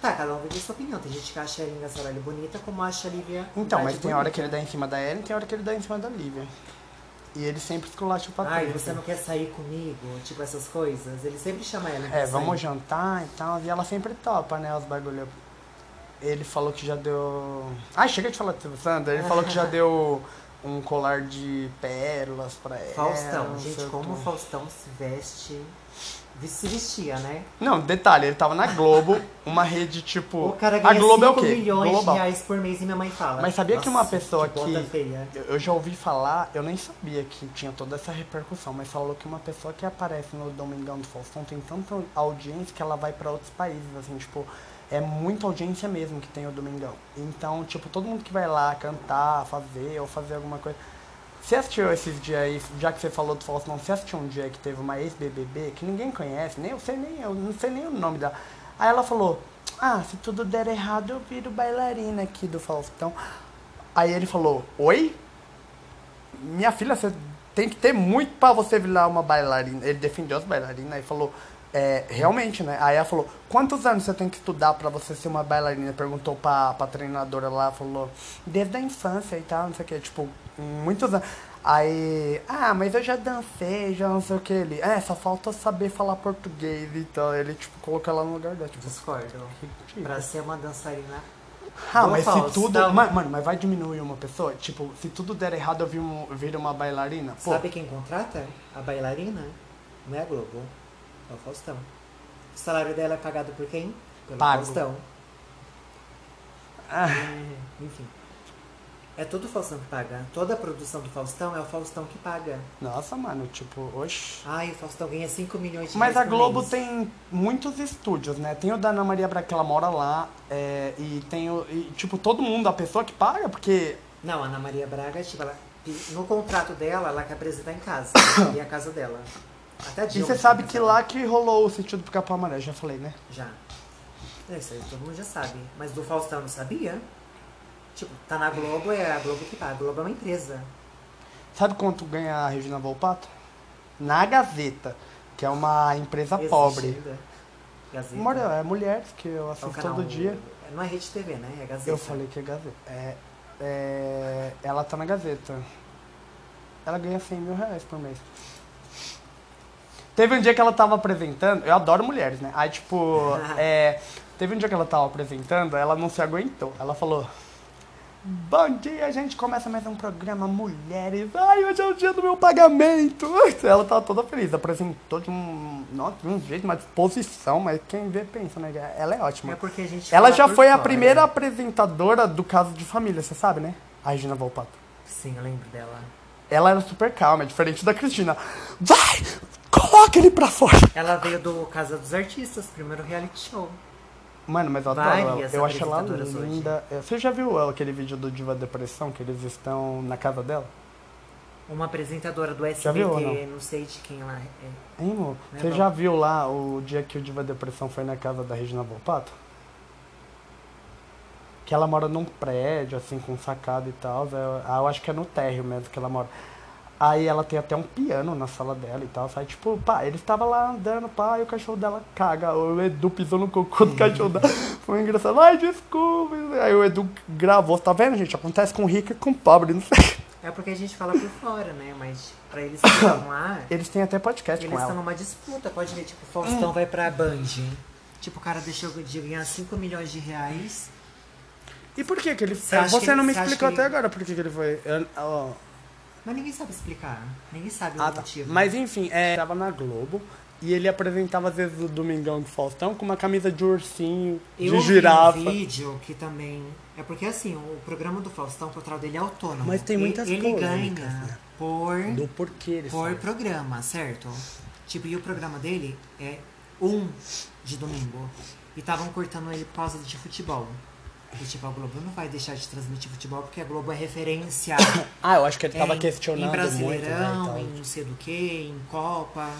Speaker 2: Tá, cada um tem sua opinião. Tem gente que acha a Ellen Gazzaroli bonita, como acha a Lívia
Speaker 1: Então, mas tem hora
Speaker 2: bonita.
Speaker 1: que ele dá em cima da Ellen, tem hora que ele dá em cima da Lívia. E ele sempre esculacha o
Speaker 2: Ai,
Speaker 1: Patrícia.
Speaker 2: você não quer sair comigo? Tipo, essas coisas. Ele sempre chama ela.
Speaker 1: É, vamos
Speaker 2: sair.
Speaker 1: jantar e tal. E ela sempre topa, né, os bagulho. Ele falou que já deu. Ai, chega de falar Silvio Santos. Ele falou que já deu um colar de pérolas pra ela.
Speaker 2: Faustão. Gente, como o. Faustão se veste. Se vestia, né?
Speaker 1: Não, detalhe, ele tava na Globo, uma rede tipo.
Speaker 2: O cara
Speaker 1: a
Speaker 2: ganha
Speaker 1: Globo é o
Speaker 2: 5
Speaker 1: quê?
Speaker 2: milhões
Speaker 1: Global.
Speaker 2: de reais por mês e minha mãe fala.
Speaker 1: Mas sabia que uma
Speaker 2: "Nossa,
Speaker 1: pessoa
Speaker 2: que...
Speaker 1: que-
Speaker 2: feia.
Speaker 1: Eu eu já ouvi falar, eu nem sabia que tinha toda essa repercussão, mas falou que uma pessoa que aparece no Domingão do Faustão tem tanta audiência que ela vai pra outros países, assim, tipo, é muita audiência mesmo que tem o Domingão. Então, tipo, todo mundo que vai lá cantar, fazer ou fazer alguma coisa. Você assistiu esses dias aí, já que você falou do Faustão, você assistiu um dia que teve uma ex-BBB que ninguém conhece, nem eu sei nem, eu não sei nem o nome dela. Aí ela falou: "Ah, se tudo der errado, eu viro bailarina aqui do Faustão". Aí ele falou: "Oi?" minha filha, você tem que ter muito pra você virar uma bailarina. Ele defendeu as bailarinas e falou, é, realmente, né? Aí ela falou, quantos anos você tem que estudar pra você ser uma bailarina? Perguntou pra, pra treinadora lá, falou, desde a infância e tal, não sei o que, tipo, muitos anos. Aí, ah, mas eu já dancei, já não sei o que. Ele, é, só falta saber falar português e tal. Ele, tipo, colocou ela no lugar dela, tipo,
Speaker 2: Discordo.
Speaker 1: ridículo.
Speaker 2: Pra ser uma dançarina.
Speaker 1: Ah,
Speaker 2: do
Speaker 1: mas se tudo. Mano, mano, mas vai diminuir uma pessoa? Tipo, se tudo der errado, eu viro uma bailarina? Pô,
Speaker 2: Sabe quem contrata? A bailarina? Não é a Globo. É o Faustão. O salário dela é pagado por quem? Pelo
Speaker 1: Pago.
Speaker 2: Faustão.
Speaker 1: Ah.
Speaker 2: É, enfim. É tudo o Faustão que paga. Toda a produção do Faustão é o Faustão que paga.
Speaker 1: Nossa, mano, tipo, oxe.
Speaker 2: Ai, o Faustão ganha 5 milhões de
Speaker 1: Mas a Globo
Speaker 2: mês.
Speaker 1: tem muitos estúdios, né? Tem o da Ana Maria Braga, que ela mora lá, é, e tem o. E, tipo, todo mundo, a pessoa que paga, porque.
Speaker 2: Não, a Ana Maria Braga, tipo, ela, no contrato dela, ela quer apresentar em casa. e a casa dela. Até
Speaker 1: E você sabe que lá que rolou o sentido do Capão Amarelo, já falei, né?
Speaker 2: Já. É isso aí, todo mundo já sabe. Mas do Faustão não sabia? Tipo, tá na Globo, é a Globo que paga. A Globo é uma empresa.
Speaker 1: Sabe quanto ganha a Regina Volpato? Na Gazeta, que é uma empresa
Speaker 2: Existe
Speaker 1: pobre.
Speaker 2: Gazeta.
Speaker 1: Mulher, é mulheres que eu
Speaker 2: É um
Speaker 1: assisto
Speaker 2: canal-
Speaker 1: todo dia.
Speaker 2: Não é Rede TV, né? É Gazeta.
Speaker 1: Eu falei que é Gazeta. É, é, ela tá na Gazeta. Ela ganha 100 mil reais por mês. Teve um dia que ela tava apresentando. Eu adoro mulheres, né? Aí, tipo, é, teve um dia que ela tava apresentando, ela não se aguentou. Ela falou: Bom dia, a gente começa mais um programa Mulheres. Ai, hoje é o dia do meu pagamento. Ela tava toda feliz. Apresentou de um, nossa, de um jeito, uma disposição, mas quem vê pensa, né? Ela é ótima.
Speaker 2: É porque a gente
Speaker 1: Ela já foi a
Speaker 2: fora.
Speaker 1: primeira apresentadora do caso de família, você sabe, né? A Regina Volpato.
Speaker 2: Sim, eu lembro dela.
Speaker 1: Ela era super calma, é diferente da Cristina. Vai! Coloca ele pra fora!
Speaker 2: Ela veio do Casa dos Artistas, primeiro reality show.
Speaker 1: Mano, mas eu adoro ela. Eu acho ela
Speaker 2: hoje.
Speaker 1: linda. É, Você já viu aquele vídeo do Diva Depressão, que eles estão na casa dela?
Speaker 2: Uma apresentadora do SBT,
Speaker 1: Já viu não?
Speaker 2: não sei de quem ela é.
Speaker 1: Hein, amor?
Speaker 2: É
Speaker 1: Você já viu lá o dia que o Diva Depressão foi na casa da Regina Volpato? Que ela mora num prédio, assim, com sacada e tal. Eu, ah, eu acho que é no térreo mesmo que ela mora. Aí ela tem até um piano na sala dela e tal. Sabe? Tipo, pá, ele estava lá andando, pá, e o cachorro dela caga. O Edu pisou no cocô do cachorro dela. Foi engraçado. Ai, desculpa. Aí o Edu gravou. Tá vendo, gente? Acontece com rico e com pobre. Não sei.
Speaker 2: É porque a gente fala por fora, né? Mas pra eles que estão lá,
Speaker 1: Eles têm até podcast
Speaker 2: eles
Speaker 1: com
Speaker 2: estão
Speaker 1: ela.
Speaker 2: numa disputa. Pode ver, tipo, o Faustão vai pra Band. Tipo, o cara deixou de ganhar 5 milhões de reais.
Speaker 1: E por que que ele...
Speaker 2: Você
Speaker 1: Você
Speaker 2: que
Speaker 1: não
Speaker 2: ele-
Speaker 1: me
Speaker 2: você acha
Speaker 1: explicou até
Speaker 2: ele-
Speaker 1: agora por que que ele foi... Eu- ó.
Speaker 2: Mas ninguém sabe explicar. Ninguém sabe
Speaker 1: Ah,
Speaker 2: o
Speaker 1: tá.
Speaker 2: motivo.
Speaker 1: Mas enfim, é, tava na Globo e ele apresentava às vezes o Domingão do Faustão com uma camisa de ursinho,
Speaker 2: Eu
Speaker 1: de
Speaker 2: vi
Speaker 1: girafa.
Speaker 2: um vídeo que também. É porque assim, o programa do Faustão, o contrato dele é autônomo.
Speaker 1: Mas tem
Speaker 2: E-
Speaker 1: muitas
Speaker 2: Ele
Speaker 1: polêmicas,
Speaker 2: ganha
Speaker 1: né?
Speaker 2: por,
Speaker 1: Do porquê ele
Speaker 2: por
Speaker 1: sabe.
Speaker 2: programa, certo? Tipo, e o programa dele é um de domingo. E estavam cortando ele por causa de futebol. E tipo, a Globo não vai deixar de transmitir futebol porque a Globo é referência.
Speaker 1: Ah, eu acho que ele tava
Speaker 2: em,
Speaker 1: questionando
Speaker 2: em
Speaker 1: muito,
Speaker 2: Brasileirão,
Speaker 1: né, e
Speaker 2: em não sei do que, em Copa,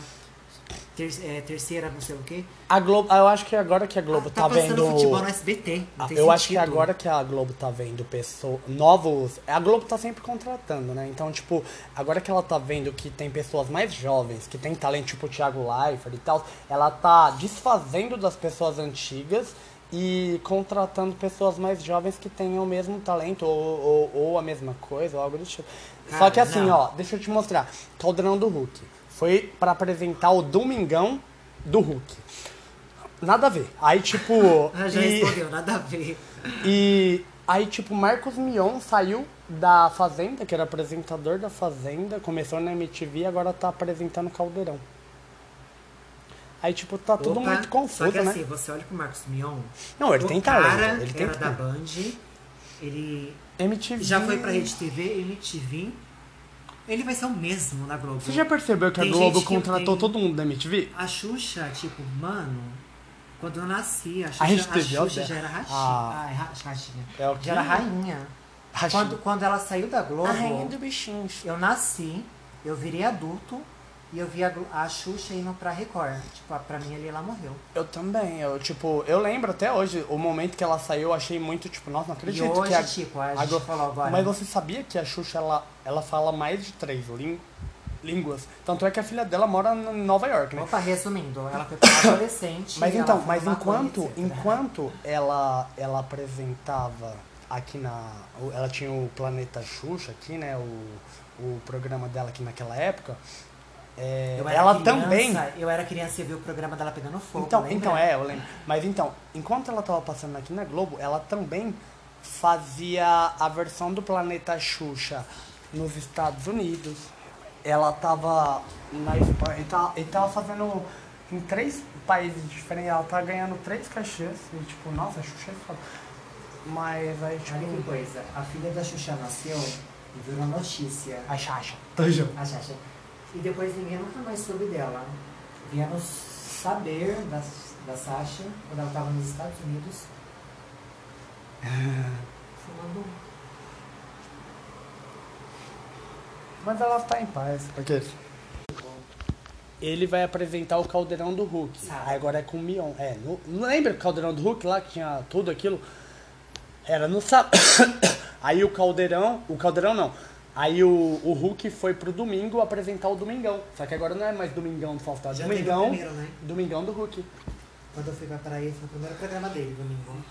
Speaker 2: ter- é, terceira não sei o que.
Speaker 1: A Globo, ah, eu acho que agora que a Globo
Speaker 2: tá
Speaker 1: tá,
Speaker 2: passando
Speaker 1: vendo
Speaker 2: futebol no SBT.
Speaker 1: Ah, eu acho que
Speaker 2: sentido.
Speaker 1: agora que a Globo tá vendo pessoas novos, a Globo tá sempre contratando, né? Então, tipo, agora que ela tá vendo que tem pessoas mais jovens, que tem talento tipo o Thiago Leifert e tal, ela tá desfazendo das pessoas antigas e contratando pessoas mais jovens que tenham o mesmo talento ou, ou, ou a mesma coisa, ou algo do tipo. Só
Speaker 2: Cara,
Speaker 1: que assim,
Speaker 2: não.
Speaker 1: ó, deixa eu te mostrar. Caldeirão do Hulk. Foi pra apresentar o Domingão do Hulk. Nada a ver. Aí, tipo.
Speaker 2: Ah, já
Speaker 1: e-
Speaker 2: respondeu, nada a ver.
Speaker 1: e aí, tipo, Marcos Mion saiu da Fazenda, que era apresentador da Fazenda, começou na MTV e agora tá apresentando Caldeirão. Aí, tipo, tá tudo
Speaker 2: Opa,
Speaker 1: muito
Speaker 2: Só
Speaker 1: confuso,
Speaker 2: que
Speaker 1: né?
Speaker 2: assim, você olha pro Marcos Mion.
Speaker 1: Não, ele tem
Speaker 2: cara
Speaker 1: talento. Ele tem
Speaker 2: era da. Band. Ele
Speaker 1: MTV.
Speaker 2: já foi pra Rede TV, MTV. Ele vai ser o mesmo na Globo.
Speaker 1: Você já percebeu que a
Speaker 2: Tem
Speaker 1: Globo
Speaker 2: gente que
Speaker 1: contratou
Speaker 2: tem-
Speaker 1: todo mundo da MTV?
Speaker 2: A Xuxa, tipo, mano, quando eu nasci, a
Speaker 1: A
Speaker 2: Xuxa,
Speaker 1: Rede
Speaker 2: a
Speaker 1: TV,
Speaker 2: Xuxa
Speaker 1: ó,
Speaker 2: já era rainha.
Speaker 1: ah.
Speaker 2: Ah, é ra-.
Speaker 1: É o quê?
Speaker 2: Já era rainha. Quando, quando ela saiu da Globo,
Speaker 1: A rainha do bichinho.
Speaker 2: eu nasci, eu virei adulto e eu vi a, a Xuxa indo pra Record. Tipo, pra mim ali ela morreu.
Speaker 1: Eu também, eu, tipo, eu lembro até hoje, o momento que ela saiu, eu achei muito, tipo, nossa, não acredito
Speaker 2: e hoje,
Speaker 1: que a,
Speaker 2: tipo, a
Speaker 1: a
Speaker 2: gente falou agora.
Speaker 1: Mas você sabia que a Xuxa, ela, ela fala mais de três líng- línguas? Tanto é que a filha dela mora em Nova York, né?
Speaker 2: Opa, resumindo, ela foi adolescente.
Speaker 1: Mas então, mas enquanto,
Speaker 2: etc.
Speaker 1: enquanto ela, ela apresentava aqui na. Ela tinha o Planeta Xuxa aqui, né? O, o programa dela aqui naquela época. É,
Speaker 2: Eu era
Speaker 1: ela
Speaker 2: criança,
Speaker 1: também.
Speaker 2: Eu era criança e vi o programa dela pegando fogo.
Speaker 1: Então,
Speaker 2: lembra?
Speaker 1: então, é, eu lembro. Mas então, enquanto ela tava passando aqui na Globo, ela também fazia a versão do Planeta Xuxa nos Estados Unidos. Ela tava na Espanha e tava, e tava fazendo em três países diferentes. Ela tava ganhando três cachês. E tipo, nossa, a Xuxa é foda. Mas aí,
Speaker 2: Olha que
Speaker 1: tipo.
Speaker 2: coisa, a filha da Xuxa nasceu e virou notícia.
Speaker 1: A Xaxa.
Speaker 2: A Xuxa. E depois ninguém nunca mais soube dela. Viemos saber da, da Sasha quando ela estava nos Estados Unidos. Fumando.
Speaker 1: Mas ela tá em paz. Porque ele vai apresentar o Caldeirão do Hulk.
Speaker 2: Sabe.
Speaker 1: Aí agora é com o Mion. É, no, não lembra o Caldeirão do Hulk lá que tinha tudo aquilo? Era no sábado. Aí o Caldeirão, o Caldeirão não. Aí o, o Hulk foi pro domingo apresentar o Domingão. Só que agora não é mais Domingão do Faustão, é
Speaker 2: Já
Speaker 1: Domingão,
Speaker 2: primeiro, né?
Speaker 1: Domingão do Hulk.
Speaker 2: Quando eu fui pra Paraíba, foi o primeiro programa dele, domingo.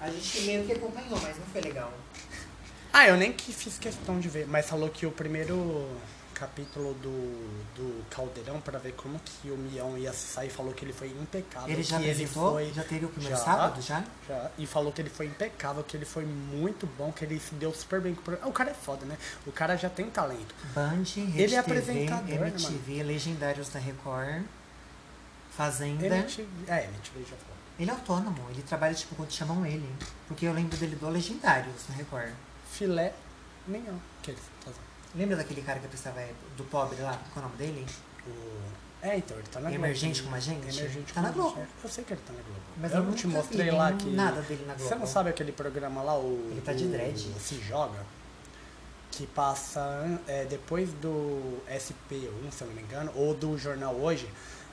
Speaker 2: A gente meio que acompanhou, mas não foi legal.
Speaker 1: Ah, eu nem que fiz questão de ver, mas falou que o primeiro capítulo do, do Caldeirão pra ver como que o Mion ia se sair, falou que ele foi impecável.
Speaker 2: Ele já
Speaker 1: que? Ele foi,
Speaker 2: Já teve o primeiro
Speaker 1: Já.
Speaker 2: sábado, já?
Speaker 1: já, e falou que ele foi impecável, que ele foi muito bom, que ele se deu super bem com o programa. O cara é foda, né? O cara já tem talento.
Speaker 2: Band, Rede
Speaker 1: Ele é
Speaker 2: TV,
Speaker 1: apresentador, né,
Speaker 2: MTV, Legendários da Record, Fazenda.
Speaker 1: MTV, é, MTV já falou.
Speaker 2: Ele é autônomo, ele trabalha tipo quando chamam ele. Porque eu lembro dele do Legendários na Record.
Speaker 1: Filé nenhum. Que ele usando.
Speaker 2: Lembra daquele cara que prestava do pobre lá? Qual é o nome dele?
Speaker 1: O... É, então, ele tá na Globo.
Speaker 2: Emergente como a gente?
Speaker 1: Emergente
Speaker 2: Tá na Globo.
Speaker 1: gente. Eu sei que ele tá na Globo.
Speaker 2: Mas
Speaker 1: eu
Speaker 2: eu
Speaker 1: não te mostrei lá que.
Speaker 2: nada dele na
Speaker 1: Você
Speaker 2: Globo.
Speaker 1: não sabe aquele programa lá, o.
Speaker 2: Ele tá de
Speaker 1: o-
Speaker 2: dread.
Speaker 1: Se Joga? Que passa é, depois do SP1, se eu não me engano, ou do Jornal Hoje.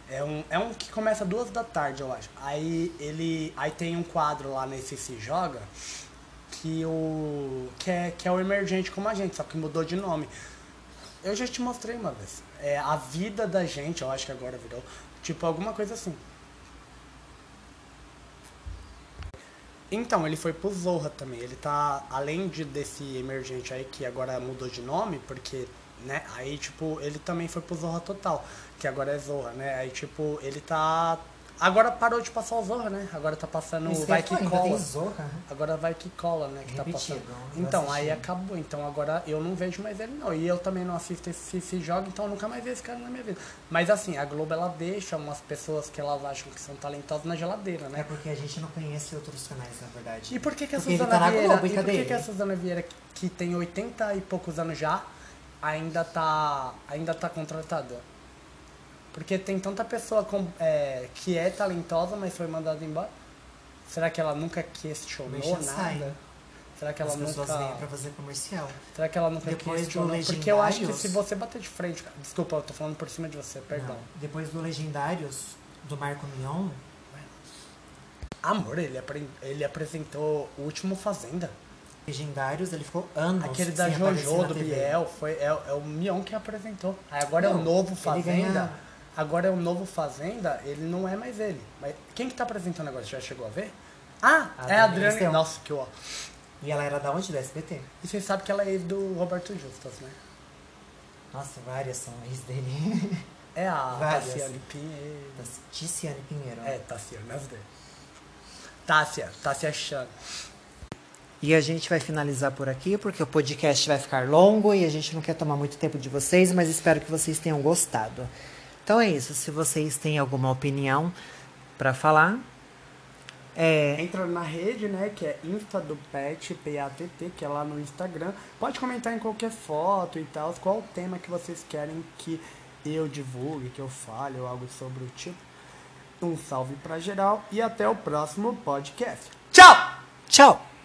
Speaker 1: É um, é um que começa duas da tarde, eu acho. Aí ele. Aí tem um quadro lá nesse Se Joga que o. que é, que é o emergente como a gente, só que mudou de nome. Eu já te mostrei uma vez. É a vida da gente, eu acho que agora virou. Tipo, alguma coisa assim. Então, ele foi pro Zorra também. Ele tá, além de desse emergente aí, que agora mudou de nome, porque, né, aí, tipo, ele também foi pro Zorra Total, que agora é Zorra, né? Aí, tipo, ele tá. Agora parou de passar o Zorra, né? Agora tá passando
Speaker 2: Isso
Speaker 1: o Vai
Speaker 2: é
Speaker 1: Que Cola.
Speaker 2: Zorra. né?
Speaker 1: Agora vai que cola, né? Que tá passando. Então, aí acabou. Então agora eu não vejo mais ele, não. E eu também não assisto esse, esse jogo, então eu nunca mais vi esse cara na minha vida. Mas assim, a Globo ela deixa umas pessoas que elas acham que são talentosas na geladeira,
Speaker 2: É
Speaker 1: né?
Speaker 2: porque a gente não conhece outros canais, na verdade.
Speaker 1: E por que, que a
Speaker 2: Porque ele
Speaker 1: Suzana
Speaker 2: tá
Speaker 1: Vieira.
Speaker 2: Globo, e
Speaker 1: por que, que a? Suzana Vieira, que, que tem 80 e poucos anos já, ainda tá. ainda tá contratada? Porque tem tanta pessoa com, é, que é talentosa, mas foi mandada embora. Será que ela nunca questionou
Speaker 2: Deixa
Speaker 1: nada?
Speaker 2: sair.
Speaker 1: Será que ela
Speaker 2: As pessoas
Speaker 1: nunca.
Speaker 2: pra fazer comercial.
Speaker 1: Será que ela nunca
Speaker 2: Depois do
Speaker 1: questionou? Porque eu acho que se você bater de frente. Desculpa, eu tô falando por cima de você, perdão.
Speaker 2: Não. Depois do Legendários, do Marco Mion,
Speaker 1: Amor, ele, apre- ele apresentou o último Fazenda.
Speaker 2: Legendários, ele ficou anos
Speaker 1: Aquele da Jojo, do
Speaker 2: TV.
Speaker 1: Biel. Foi, é, é o Mion que apresentou. Aí agora é o
Speaker 2: Não,
Speaker 1: novo
Speaker 2: ele
Speaker 1: Fazenda. Agora é o novo Fazenda, ele não é mais ele. Mas quem que tá apresentando agora? Já chegou a ver? Ah,
Speaker 2: A
Speaker 1: é a Adriana.
Speaker 2: Galisteu.
Speaker 1: Nossa, que ó.
Speaker 2: E ela era da onde? Do SBT.
Speaker 1: E você sabe que ela é ex do Roberto Justus, né?
Speaker 2: Nossa, várias são ex dele.
Speaker 1: É a
Speaker 2: Várias.
Speaker 1: Tassiane Pinheiro.
Speaker 2: Da Ticiane Pinheiro.
Speaker 1: É, Tassiane, as duas. Tássia, Tássia Chan.
Speaker 2: E a gente vai finalizar por aqui, porque o podcast vai ficar longo e a gente não quer tomar muito tempo de vocês, mas espero que vocês tenham gostado. Então é isso. Se vocês têm alguma opinião para falar, é,
Speaker 1: Entra na rede, né, que é Insta do Pet, P-A-T-T, que é lá no Instagram. Pode comentar em qualquer foto e tal, qual o tema que vocês querem que eu divulgue, que eu fale ou algo sobre o tipo. Um salve pra geral e até o próximo podcast. Tchau!
Speaker 2: tchau!